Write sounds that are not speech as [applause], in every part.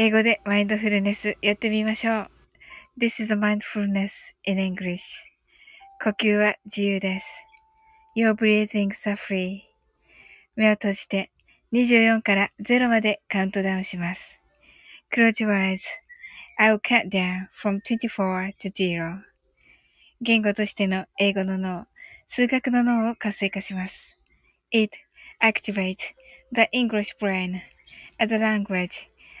英語でマインドフルネスやってみましょう。This is mindfulness in English. 呼吸は自由です。Your breathings are free. 目を閉じて24から0までカウントダウンします。Close your eyes.I will count down from 24 to 0. 言語としての英語の脳、数学の脳を活性化します。It activates the English brain as a language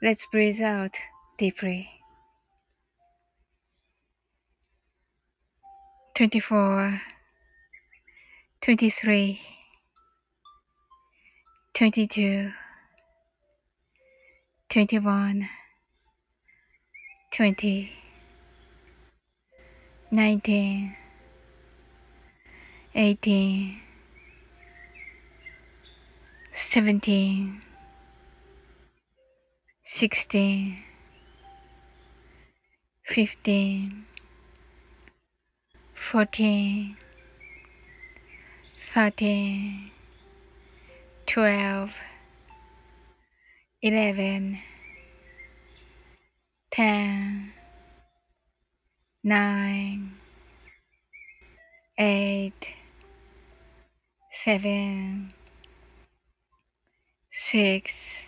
Let's breathe out deeply. 24 23 22 21 20 19 18 17 16 15 14 13 12 11 10 9 8 7 6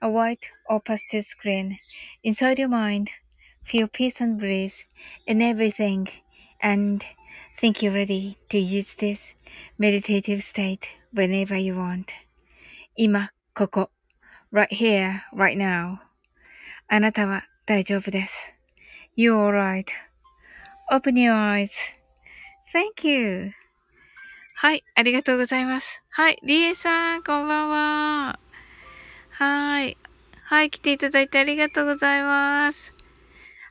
a white or pastel screen inside your mind. Feel peace and bliss in everything and think you're ready to use this meditative state whenever you want. 今、ここ。right here, right now. あなたは大丈夫です。You're alright.Open your eyes.Thank you. はい、ありがとうございます。はい、リエさん、こんばんは。 はい。はい、来ていただいてありがとうございます。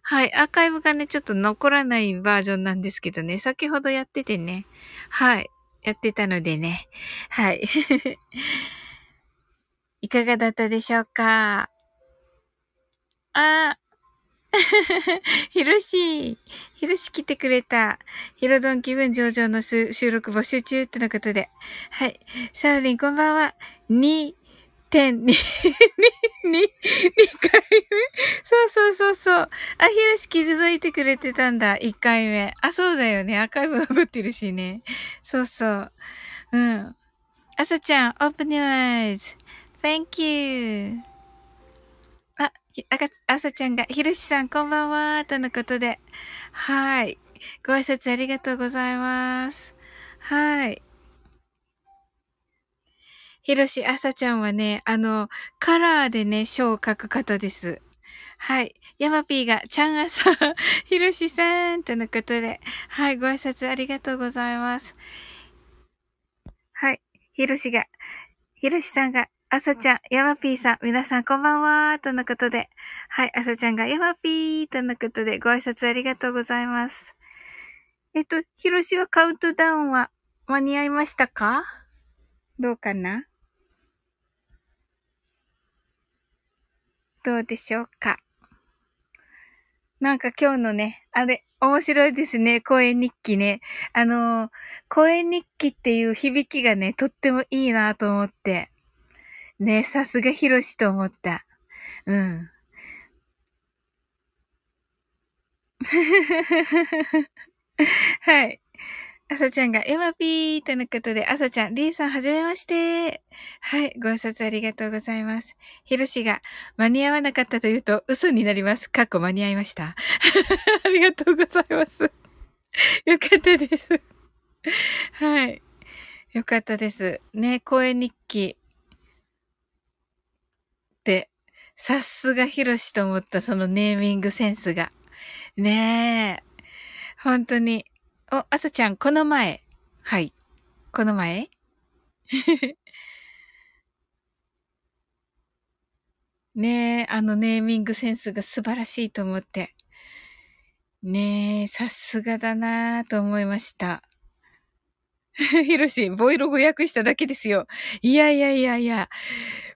はい、アーカイブがね、ちょっと残らないバージョンなんですけどね、先ほどやっててね、はい、やってたのでね、はい。[laughs] いかがだったでしょうか？あひろし、ひろし来てくれた。ひろどん気分上々の収録募集中ってのことで。はい。サーリンこんばんは。2、点、[laughs] 2、2、2回目？そうそうそうそう。あ、ひろし気づいてくれてたんだ。1回目。あ、そうだよね。アーカイブ残ってるしね。そうそう。うん。あさちゃん、open your eyes.Thank you. あか、あさちゃんが、ひろしさんこんばんは、とのことで。はい。ご挨拶ありがとうございます。はい。ひろし、あさちゃんはね、あの、カラーでね、書を書く方です。はい。ヤマピーが、ちゃんあさ、[laughs] ひろしさん、とのことで。はい。ご挨拶ありがとうございます。はい。ひろしが、ひろしさんが、あさちゃん、ヤマピーさん、皆さんこんばんは、とのことで。はい、あさちゃんがヤマピー、とのことで、ご挨拶ありがとうございます。えっと、ひろしはカウントダウンは間に合いましたか？どうかな？どうでしょうか？なんか今日のね、あれ、面白いですね。声日記ね。あのー、声日記っていう響きがね、とってもいいなと思って。ね、さすがヒロシと思った。うん。[laughs] はい。あさちゃんが、エマピーとのことで、あさちゃん、リーさん、はじめまして。はい、ご挨拶ありがとうございます。ひろしが、間に合わなかったというと、嘘になります。かっこ間に合いました。[laughs] ありがとうございます。よかったです。はい。よかったです。ね、声日記。って、さすがひろしと思ったそのネーミングセンスが。ねえ。本当に。お、あさちゃん、この前。はい。この前？[laughs] ねえ、あのネーミングセンスが素晴らしいと思って。ねえ、さすがだなぁと思いました。ひろし、ボイログ訳しただけですよ。いやいやいやいや、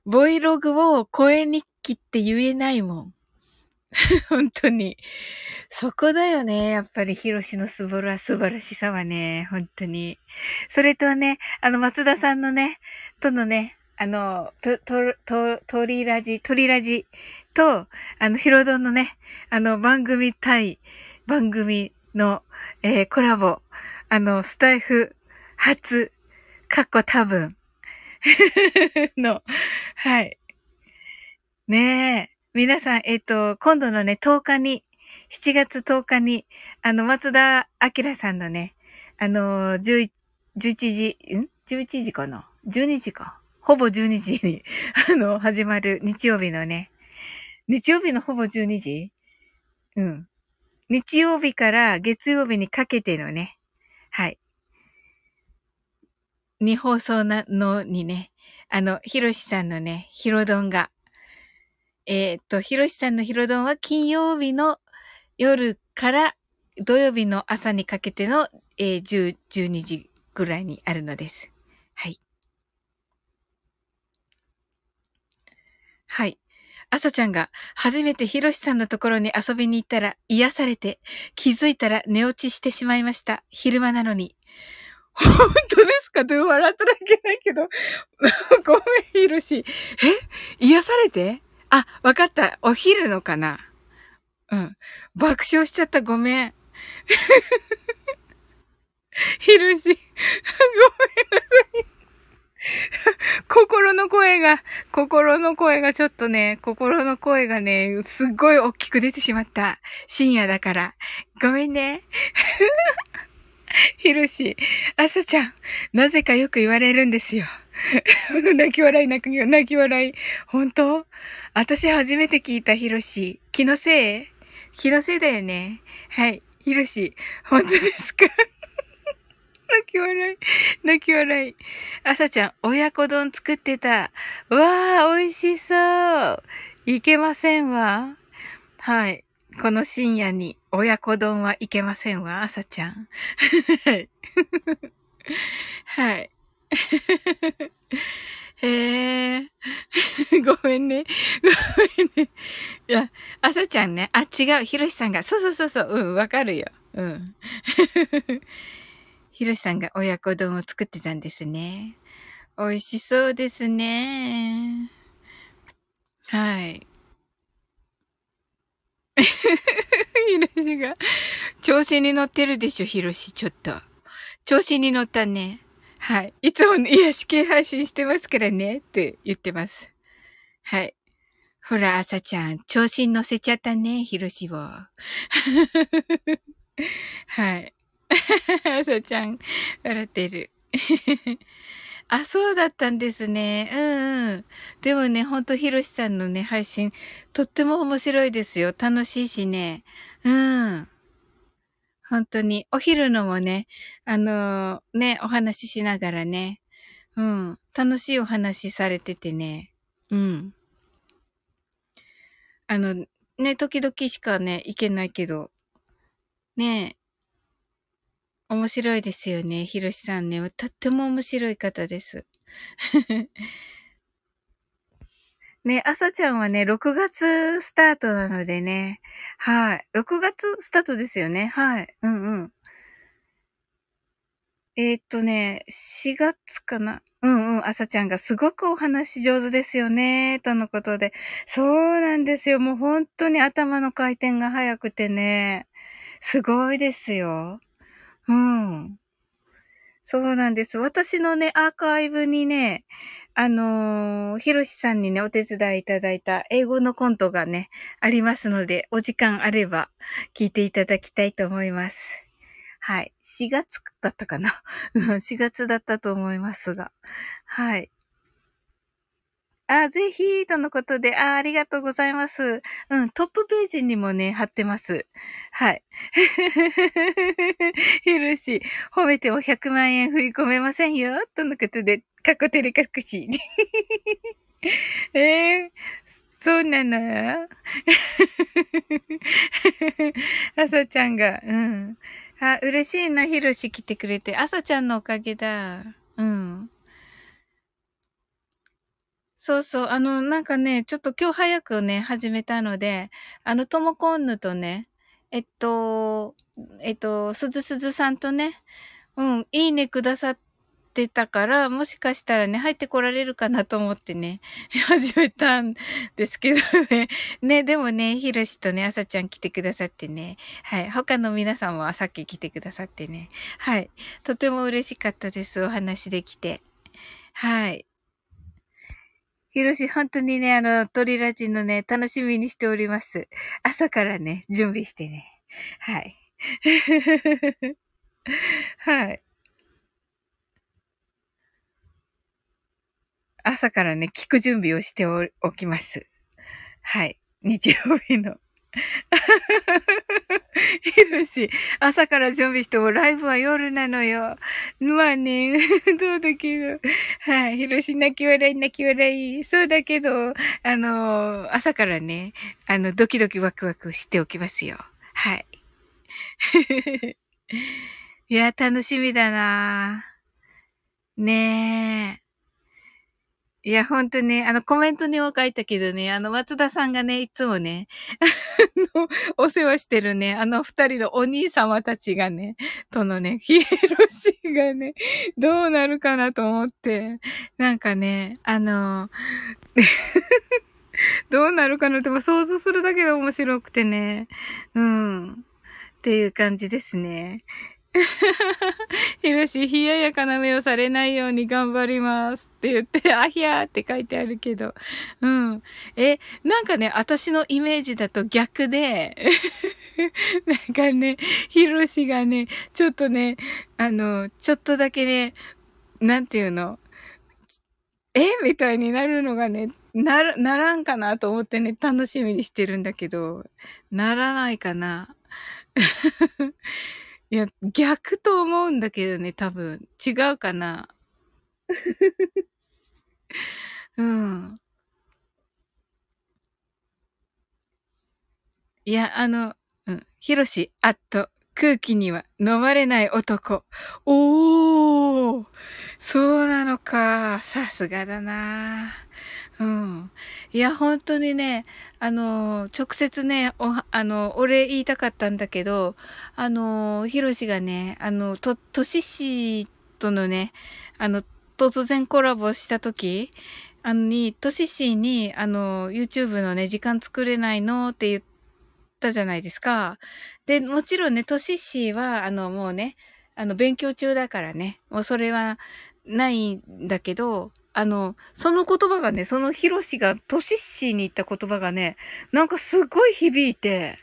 ボイログを声日記って言えないもん。[laughs] 本当に。そこだよね。やっぱり、ヒロシの素晴ら素晴らしさはね、本当に。それとね、あの、松田さんのね、とのね、あの、と、と、と、とりラジ、とりラジと、あの、ヒロドンのね、あの、番組対番組の、えー、コラボ、あの、スタイフ初、かっこ多分 [laughs] の、はい。ねえ。皆さん、えっ、と、今度のね、10日に、7月10日に、あの、松田明さんのね、あの、11、11時、ん ?11 時かな ?12 時か。ほぼ12時に、[laughs] あの、始まる日曜日のね、日曜日のほぼ12時？うん。日曜日から月曜日にかけてのね、はい。に放送なのにね、あの、ひろしさんのね、ひろどんが、えー、っと、ひろしさんのひろどんは金曜日の夜から土曜日の朝にかけての、えー、10、12時ぐらいにあるのです。はい。はい。朝ちゃんが初めてひろしさんのところに遊びに行ったら癒されて気づいたら寝落ちしてしまいました。昼間なのに。本当ですか？って笑ったらいけないけど。[laughs] ごめん、ひろし。え？癒されて？あ、わかった。お昼のかなうん。爆笑しちゃった。ごめん。ひるし、[laughs] ごめんなさい。心の声が、心の声がちょっとね、心の声がね、すっごい大きく出てしまった。深夜だから。ごめんね。ひるし、あさちゃん、なぜかよく言われるんですよ。[laughs] 泣き笑い、泣き泣き笑い。本当？私初めて聞いたひろし。気のせい？気のせいだよね。はい。ひろし、本当ですか？[laughs] 泣き笑い。泣き笑い。あさちゃん、親子丼作ってた。わー、美味しそう。いけませんわ。はい。この深夜に親子丼はいけませんわ、あさちゃん。[laughs] はい。[laughs] へえ。[laughs] ごめんね。ごめんね。いや、あさちゃんね。あ、違う。ひろしさんが。そうそうそうそう。うん、わかるよ。うん。[laughs] ひろしさんが親子丼を作ってたんですね。美味しそうですね。はい。ひろしが、調子に乗ってるでしょ、ひろし、ちょっと。調子に乗ったね。はい。いつも癒し系配信してますからね、って言ってます。はい。ほら、朝ちゃん、調子に乗せちゃったね、ひろしを。[laughs] はい。[laughs] 朝ちゃん、笑ってる。[laughs] あ、そうだったんですね。うんうん。でもね、ほんとひろしさんのね、配信、とっても面白いですよ。楽しいしね。うん。本当に。お昼のもね、あのー、ね、お話ししながらね。うん。楽しいお話されててね。うん。あの、ね、時々しかね、行けないけど。ね面白いですよね。ひろしさんね。とっても面白い方です。ね、朝ちゃんはね、6月スタートなのでね。はい。6月スタートですよね。はい。うんうん。えー、っとね、4月かなうんうん、朝ちゃんがすごくお話上手ですよね、とのことで。そうなんですよ。もう本当に頭の回転が速くてね、すごいですよ。うん。そうなんです。私のね、アーカイブにね、あのー、ひろしさんにね、お手伝いいただいた英語のコントがね、ありますので、お時間あれば聞いていただきたいと思います。はい。4月だったかな ?4 月だったと思いますが。はい。あ、ぜひ、とのことで、あ、ありがとうございます。うん、トップページにもね、貼ってます。はい。[laughs] ひろし、褒めても100万円振り込めませんよ。とのことで、過去照れ隠し。[laughs] えー、そうなの？[laughs] 朝ちゃんが、うん。あ、嬉しいな、ひろし来てくれて。朝ちゃんのおかげだ。うん。そうそう。あの、なんかね、ちょっと今日早くね、始めたので、あの、ともこんぬとね、えっと、えっと、すずすずさんとね、うん、いいねくださってたから、もしかしたらね、入ってこられるかなと思ってね、[laughs] 始めたんですけどね。[laughs] ね、でもね、ひろしとね、朝ちゃん来てくださってね。はい。他の皆さんもさっき来てくださってね。はい。とても嬉しかったです。お話できて。はい。ひろし、本当にね、あの、鳥ラジのね、楽しみにしております。朝からね、準備してね。はい。[laughs] はい。朝からね、聞く準備をしておきます。はい。日曜日の。[laughs] ひろし、朝から準備してもライブは夜なのよ。まあね、[laughs] どうだけど。はい。ひろし、泣き笑い、泣き笑い。そうだけど、あの朝からね、あの、ドキドキワクワクしておきますよ。はい。[laughs] いや、楽しみだなねえ。いや、ほんとね、あの、コメントにも書いたけどね、あの、松田さんがね、いつもね、あの、お世話してるね、あの二人のお兄様たちがね、とのね、ヒエロシがね、どうなるかなと思って、なんかね、あの、[laughs] どうなるかなって想像するだけで面白くてね、うん、っていう感じですね。[laughs] ひろし、冷ややかな目をされないように頑張りますって言って、あひゃーって書いてあるけど。うん。え、なんかね、私のイメージだと逆で、[laughs] なんかね、ひろしがね、ちょっとね、あの、ちょっとだけね、なんていうの、えみたいになるのがね、なら、ならんかなと思ってね、楽しみにしてるんだけど、ならないかな。[laughs] いや、逆と思うんだけどね、多分。違うかな。[laughs] うん。いや、あの、うん。ヒロシ、あっと、空気には飲まれない男。おーそうなのか。さすがだな。うん。いや、本当にね、あの、直接ね、お、あの、お礼言いたかったんだけど、あの、ヒロシがね、あの、と、トシシとのね、あの、突然コラボした時、あのに、トシシに、あの、YouTube のね、時間作れないのって言ったじゃないですか。で、もちろんね、トシシは、あの、もうね、あの、勉強中だからね、もうそれはないんだけど、あの、その言葉がね、そのヒロシがトシッシーに言った言葉がね、なんかすごい響いて、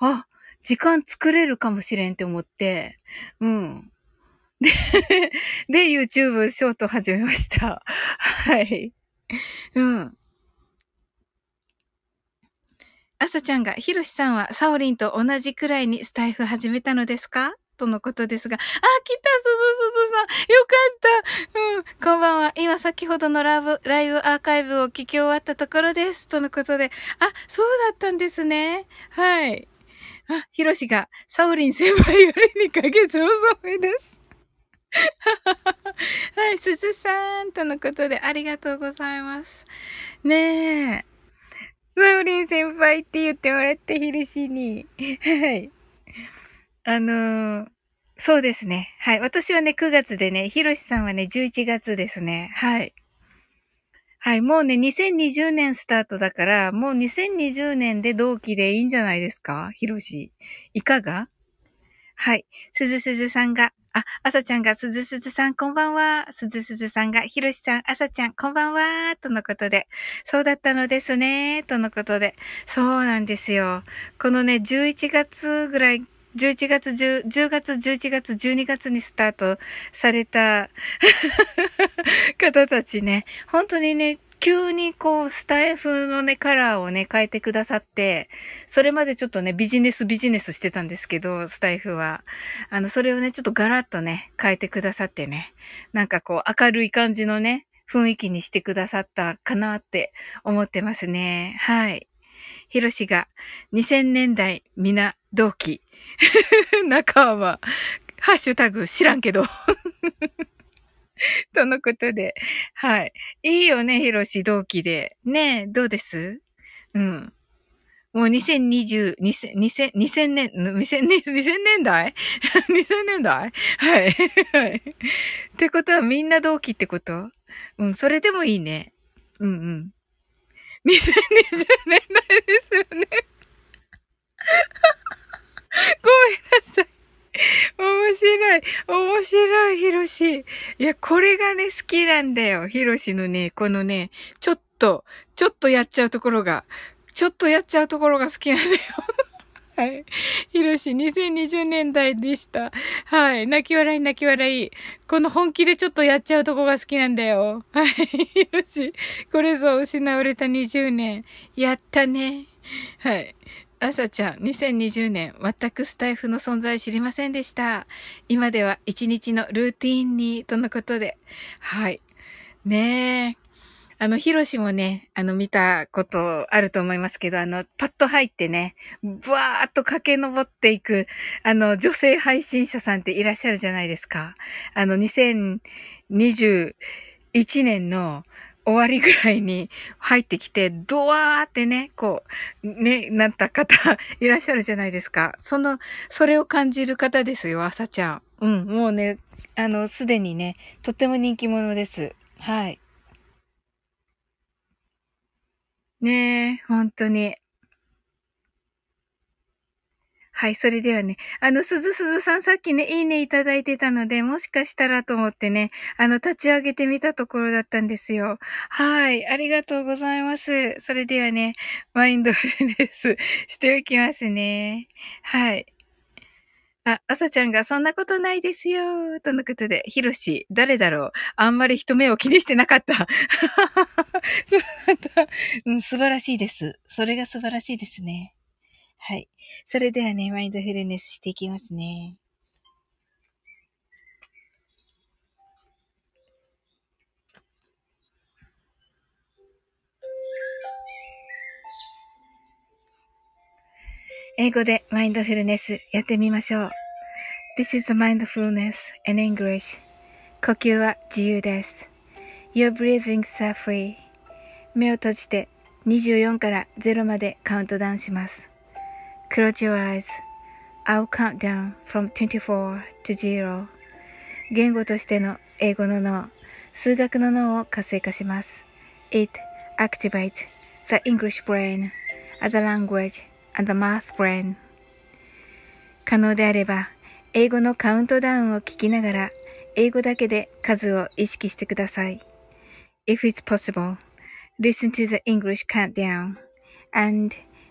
あ、時間作れるかもしれんって思って、うん。で、[laughs] で、YouTube ショート始めました。はい。うん。朝ちゃんが、ヒロシさんはサオリンと同じくらいにスタイフ始めたのですか？とのことですが、あ、来た、すずすずさん。よかった。うん。こんばんは。今先ほどのラブ、ライブアーカイブを聞き終わったところです。とのことで。あ、そうだったんですね。はい。あ、ヒロシが、サオリン先輩より2ヶ月遅めです。[laughs] はい、すずさんとのことでありがとうございます。ねえ。サウリン先輩って言ってもらって、ヒルシに。はい。あのー、そうですね。はい。私はね、9月でね、ヒロシさんはね、11月ですね。はい。はい。もうね、2020年スタートだから、もう2020年で同期でいいんじゃないですか？ヒロシ。いかが？はい。すずすずさんが、あ、あさちゃんが、すずすずさん、こんばんは。すずすずさんが、ひろしさん、あさちゃん、こんばんは。とのことで、そうだったのですね。とのことで、そうなんですよ。このね、11月ぐらい、11月10、10月、11月、12月にスタートされた [laughs] 方たちね、本当にね、急にこう、スタイフのね、カラーをね、変えてくださって、それまでちょっとね、ビジネスビジネスしてたんですけど、スタイフは。あの、それをね、ちょっとガラッとね、変えてくださってね、なんかこう、明るい感じのね、雰囲気にしてくださったかなって思ってますね。はい。ヒロシが2000年代皆同期。[laughs] 中は、ハッシュタグ知らんけど。[laughs] とのことで。はい。いいよね、ヒロシ同期で。ねえ、どうです？うん。もう2020、2000、2000, 年、2000年、2000年代 ?2000 年代はい。はい。ってことはみんな同期ってこと？うん、それでもいいね。うんうん。2020年代ですよね。ごめんなさい。面白い。面白い、ヒロシ。いや、これがね、好きなんだよ。ヒロシのね、このね、ちょっと、ちょっとやっちゃうところが、ちょっとやっちゃうところが好きなんだよ。[laughs] はい。ヒロシ、2020年代でした。はい。泣き笑い、泣き笑い。この本気でちょっとやっちゃうとこが好きなんだよ。はい。ヒロシ、これぞ失われた20年。やったね。はい。あさちゃん、2020年、全くスタイフの存在知りませんでした。今では一日のルーティーンに、とのことで。はい。ねえ。あの、ヒロシもね、あの、見たことあると思いますけど、あの、パッと入ってね、ブワーっと駆け上っていく、あの、女性配信者さんっていらっしゃるじゃないですか。あの、2021年の、終わりぐらいに入ってきて、ドワーってね、こう、ね、なった方 [laughs] いらっしゃるじゃないですか。その、それを感じる方ですよ、朝ちゃん。うん、もうね、あの、すでにね、とっても人気者です。はい。ねえ、本当に。はい、それではね、あの、すずすずさんさっきね、いいねいただいてたので、もしかしたらと思ってね、あの、立ち上げてみたところだったんですよ。はい、ありがとうございます。それではね、マインドフルネス [laughs] しておきますね。はい。あ、あさちゃんがそんなことないですよ。とのことで、ひろし、誰だろうあんまり人目を気にしてなかっ [laughs] た。うん、素晴らしいです。それが素晴らしいですね。はい。それではね、マインドフルネスしていきますね。英語でマインドフルネスやってみましょう。This is mindfulness in English. 呼吸は自由です。Your breathing are free. 目を閉じて24から0までカウントダウンします。Close your eyes. I'll count down from 24 to 0. 言語としての英語の脳、数学の脳を活性化します。It activates the English brain, as a language, and the math brain. 可能であれば、英語のカウントダウンを聞きながら、英語だけで数を意識してください。If it's possible, listen to the English countdown and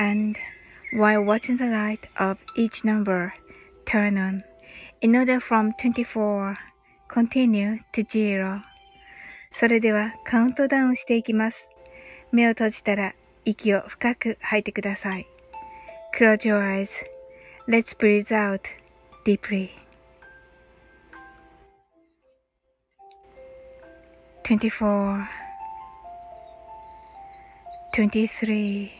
And while watching the light of each number turn on in order from 24 continue to zero. それではカウントダウンしていきます。目を閉じたら息を深く吐いてください。Close your eyes.Let's breathe out deeply. 24 23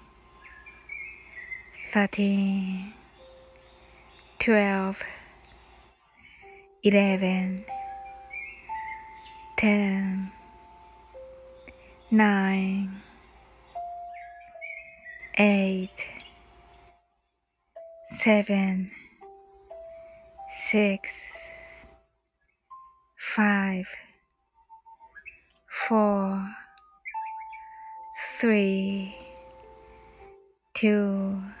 13 12 11 10 9 8 7 6 5 4 3 2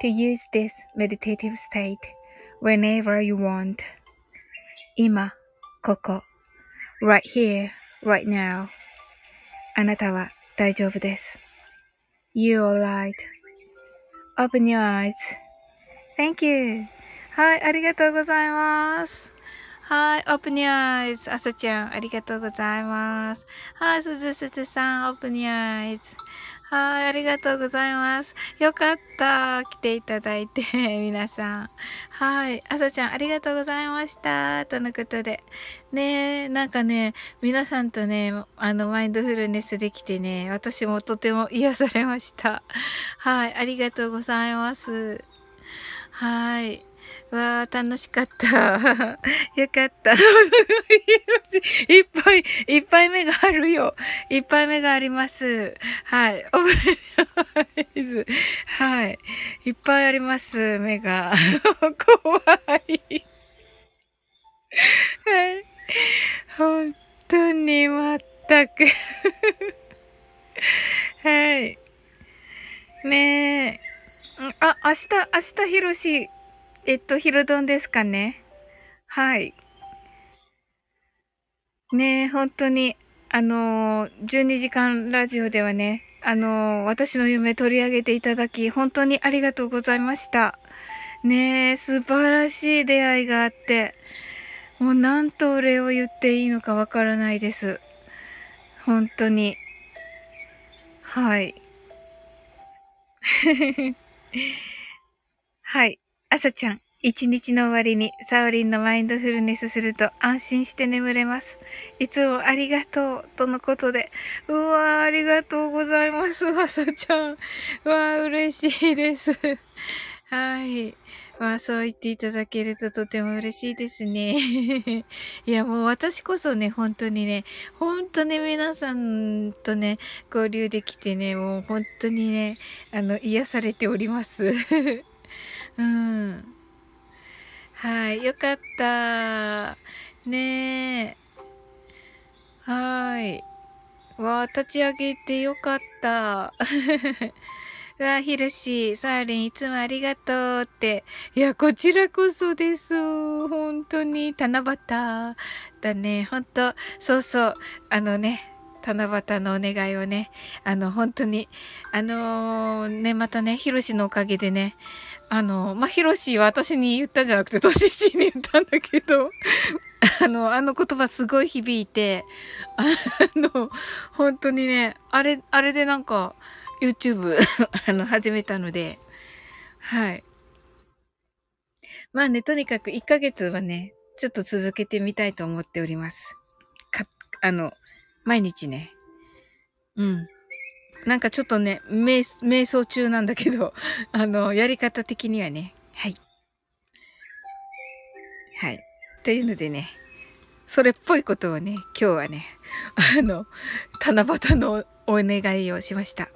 to use this meditative state whenever you want. 今、ここ。right here, right now. あなたは大丈夫です。You're alright.Open your eyes.Thank you. はい、ありがとうございます。はい、open your eyes. あさちゃん、ありがとうございます。はい、すずすずさん、open your eyes. はい、ありがとうございます。よかった。来ていただいて、[laughs] 皆さん。はい。あさちゃん、ありがとうございました。とのことで。ねえ、なんかね、皆さんとね、あの、マインドフルネスできてね、私もとても癒されました。はい。ありがとうございます。はい。わー、楽しかった。[laughs] よかった。[laughs] いっぱい、いっぱい目があるよ。いっぱい目があります。はい。オブイズ。はい。いっぱいあります、目が。[laughs] 怖い。はい。本当に全くはい。ねえ。あ、明日、明日、ひろし、えっと、昼丼ですかね。はい。ねえ、本当に、あのー、12時間ラジオではね、あのー、私の夢取り上げていただき、本当にありがとうございました。ねえ、素晴らしい出会いがあって、もうなんとお礼を言っていいのかわからないです。本当に。はい。[laughs] はい。朝ちゃん、一日の終わりにサオリンのマインドフルネスすると安心して眠れます。いつもありがとう、とのことで。うわー、ありがとうございます、[laughs] 朝ちゃん。うわー、嬉しいです。[laughs] はい。まあ、そう言っていただけるととても嬉しいですね。[laughs] いや、もう私こそね、本当にね、本当に皆さんとね、交流できてね、もう本当にね、あの、癒されております。うん。はい、よかった。ねえ。はい。わあ、立ち上げてよかった。う [laughs] わ、ひろし、サーリンいつもありがとうって。いや、こちらこそです。本当に、七夕だね。本当そうそう。あのね、七夕のお願いをね、あの、本当に、あのー、ね、またね、ひろしのおかげでね、あの、まあ、ヒロシは私に言ったんじゃなくて、トシシに言ったんだけど、[laughs] あの、あの言葉すごい響いて、あの、本当にね、あれ、あれでなんか、YouTube [laughs] あの、始めたので、はい。まあね、とにかく1ヶ月はね、ちょっと続けてみたいと思っております。か、あの、毎日ね。うん。なんかちょっとね、瞑瞑想中なんだけど、[laughs] あの、やり方的にはね。はい。はい。というのでね、それっぽいことをね、今日はね、[laughs] あの、七夕のお願いをしました。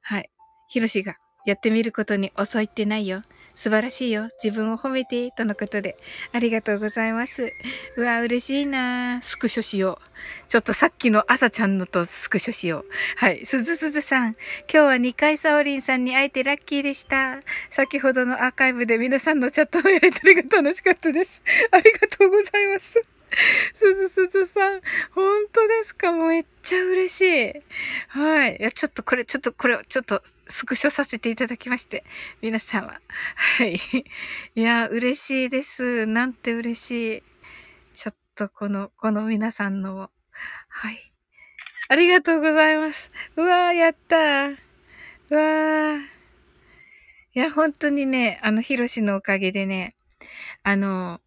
はい。ひろしがやってみることに遅いってないよ。素晴らしいよ。自分を褒めて、とのことで。ありがとうございます。うわ、嬉しいなスクショしよう。ちょっとさっきの朝ちゃんのとスクショしよう。はい。すずすずさん。今日は2回サオリンさんに会えてラッキーでした。先ほどのアーカイブで皆さんのチャットのやりとりが楽しかったです。ありがとうございます。[laughs] すずすずさん、本当ですか？もうめっちゃ嬉しい。はい。いや、ちょっとこれ、ちょっとこれを、ちょっとスクショさせていただきまして。皆様。ははい。いや、嬉しいです。なんて嬉しい。ちょっとこの、この皆さんの、はい。ありがとうございます。うわー、やったー。うわー。いや、本当にね、あの、ヒロシのおかげでね、あの、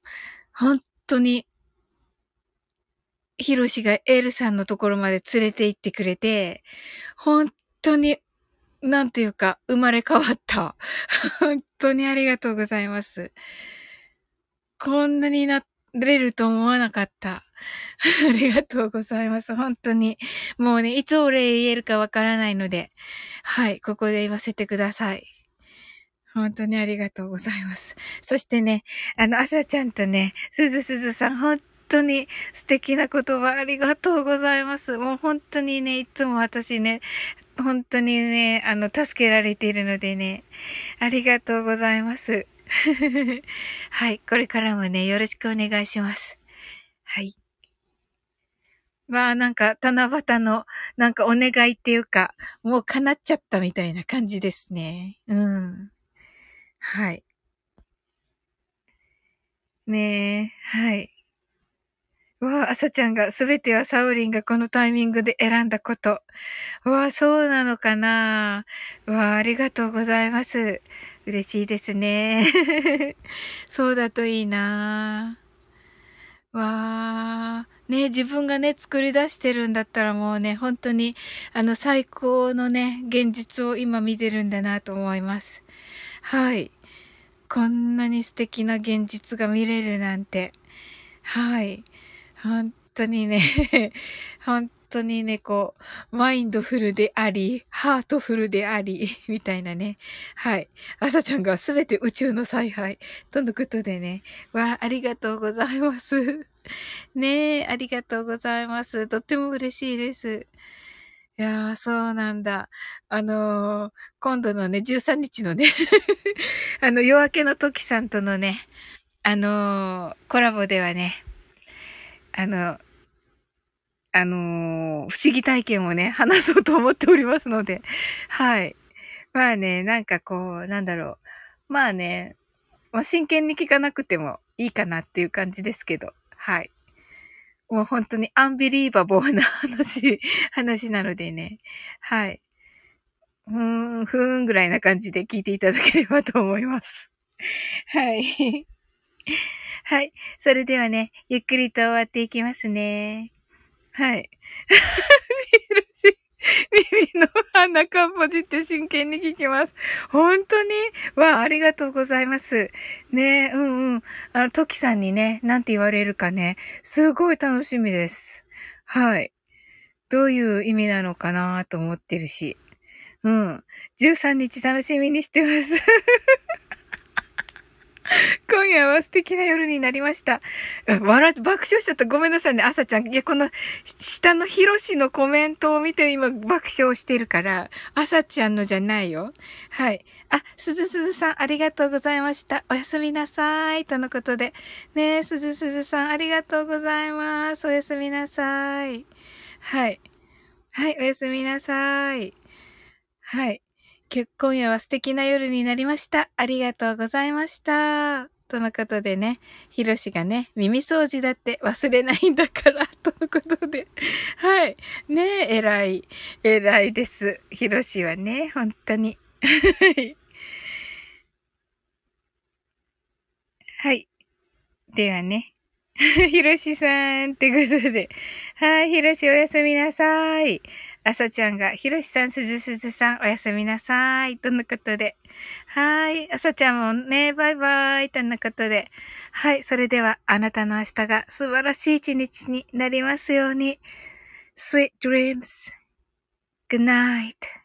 本当にヒロシがエルさんのところまで連れて行ってくれて、本当に、なんていうか、生まれ変わった。[laughs] 本当にありがとうございます。こんなになれると思わなかった。[laughs] ありがとうございます。本当に。もうね、いつお礼言えるかわからないので、はい、ここで言わせてください。本当にありがとうございます。そしてね、あの、朝ちゃんとね、すずすずさん、本当に素敵な言葉ありがとうございます。もう本当にね、いつも私ね、本当にね、あの、助けられているのでね、ありがとうございます。[laughs] はい、これからもね、よろしくお願いします。はい。まあなんか、七夕の、なんかお願いっていうか、もう叶っちゃったみたいな感じですね。うん。はい。ねえ、はい。わあ、朝ちゃんがすべてはサウリンがこのタイミングで選んだこと。わあ、そうなのかなわあ、ありがとうございます。嬉しいですね。[laughs] そうだといいなわあ、ね、自分がね、作り出してるんだったらもうね、本当に、あの、最高のね、現実を今見てるんだなと思います。はい。こんなに素敵な現実が見れるなんて。はい。本当にね、[laughs] 本当にね、こう、マインドフルであり、ハートフルであり、みたいなね。はい。朝ちゃんがすべて宇宙の采配。とのことでね。わあ、ありがとうございます。[laughs] ねえ、ありがとうございます。とっても嬉しいです。いやー、そうなんだ。あのー、今度のね、13日のね [laughs] あの、夜明けの時さんとのね、あのー、コラボではね、あの、あのー、不思議体験をね、[laughs] 話そうと思っておりますので、はい。まあね、なんかこう、なんだろう。まあね、まあ、真剣に聞かなくてもいいかなっていう感じですけど、はい。もう本当にアンビリーバボーな [laughs] 話、話なのでね、はい。ふーん、ふーんぐらいな感じで聞いていただければと思います。はい。はい。それではね、ゆっくりと終わっていきますね。はい。[laughs] 耳の鼻かっぽじって真剣に聞きます。本当に？わあ、ありがとうございます。ねうんうん。あの、トキさんにね、なんて言われるかね、すごい楽しみです。はい。どういう意味なのかなと思ってるし。うん。13日楽しみにしてます。[laughs] 今夜は素敵な夜になりました。笑、爆笑しちゃった。ごめんなさいね、朝ちゃん。いや、この、下のヒロシのコメントを見て今爆笑してるから、朝ちゃんのじゃないよ。はい。あ、すずすずさん、ありがとうございました。おやすみなさい。とのことで。ねえ、すずすずさん、ありがとうございます。おやすみなさい。はい。はい、おやすみなさい。はい。結今夜は素敵な夜になりました。ありがとうございました。とのことでね、ひろしがね、耳掃除だって忘れないんだから、[laughs] とのことで。はい。ねえ、偉い。偉いです。ひろしはね、本当に。[laughs] はい。ではね、ひろしさんってことで。はい、ひろしおやすみなさい。あさちゃんが、ひろしさん、すずすずさん、おやすみなさい。とのことで。はい。あさちゃんもね、バイバイ。とのことで。はい。それでは、あなたの明日が素晴らしい一日になりますように。Sweet dreams. Good night.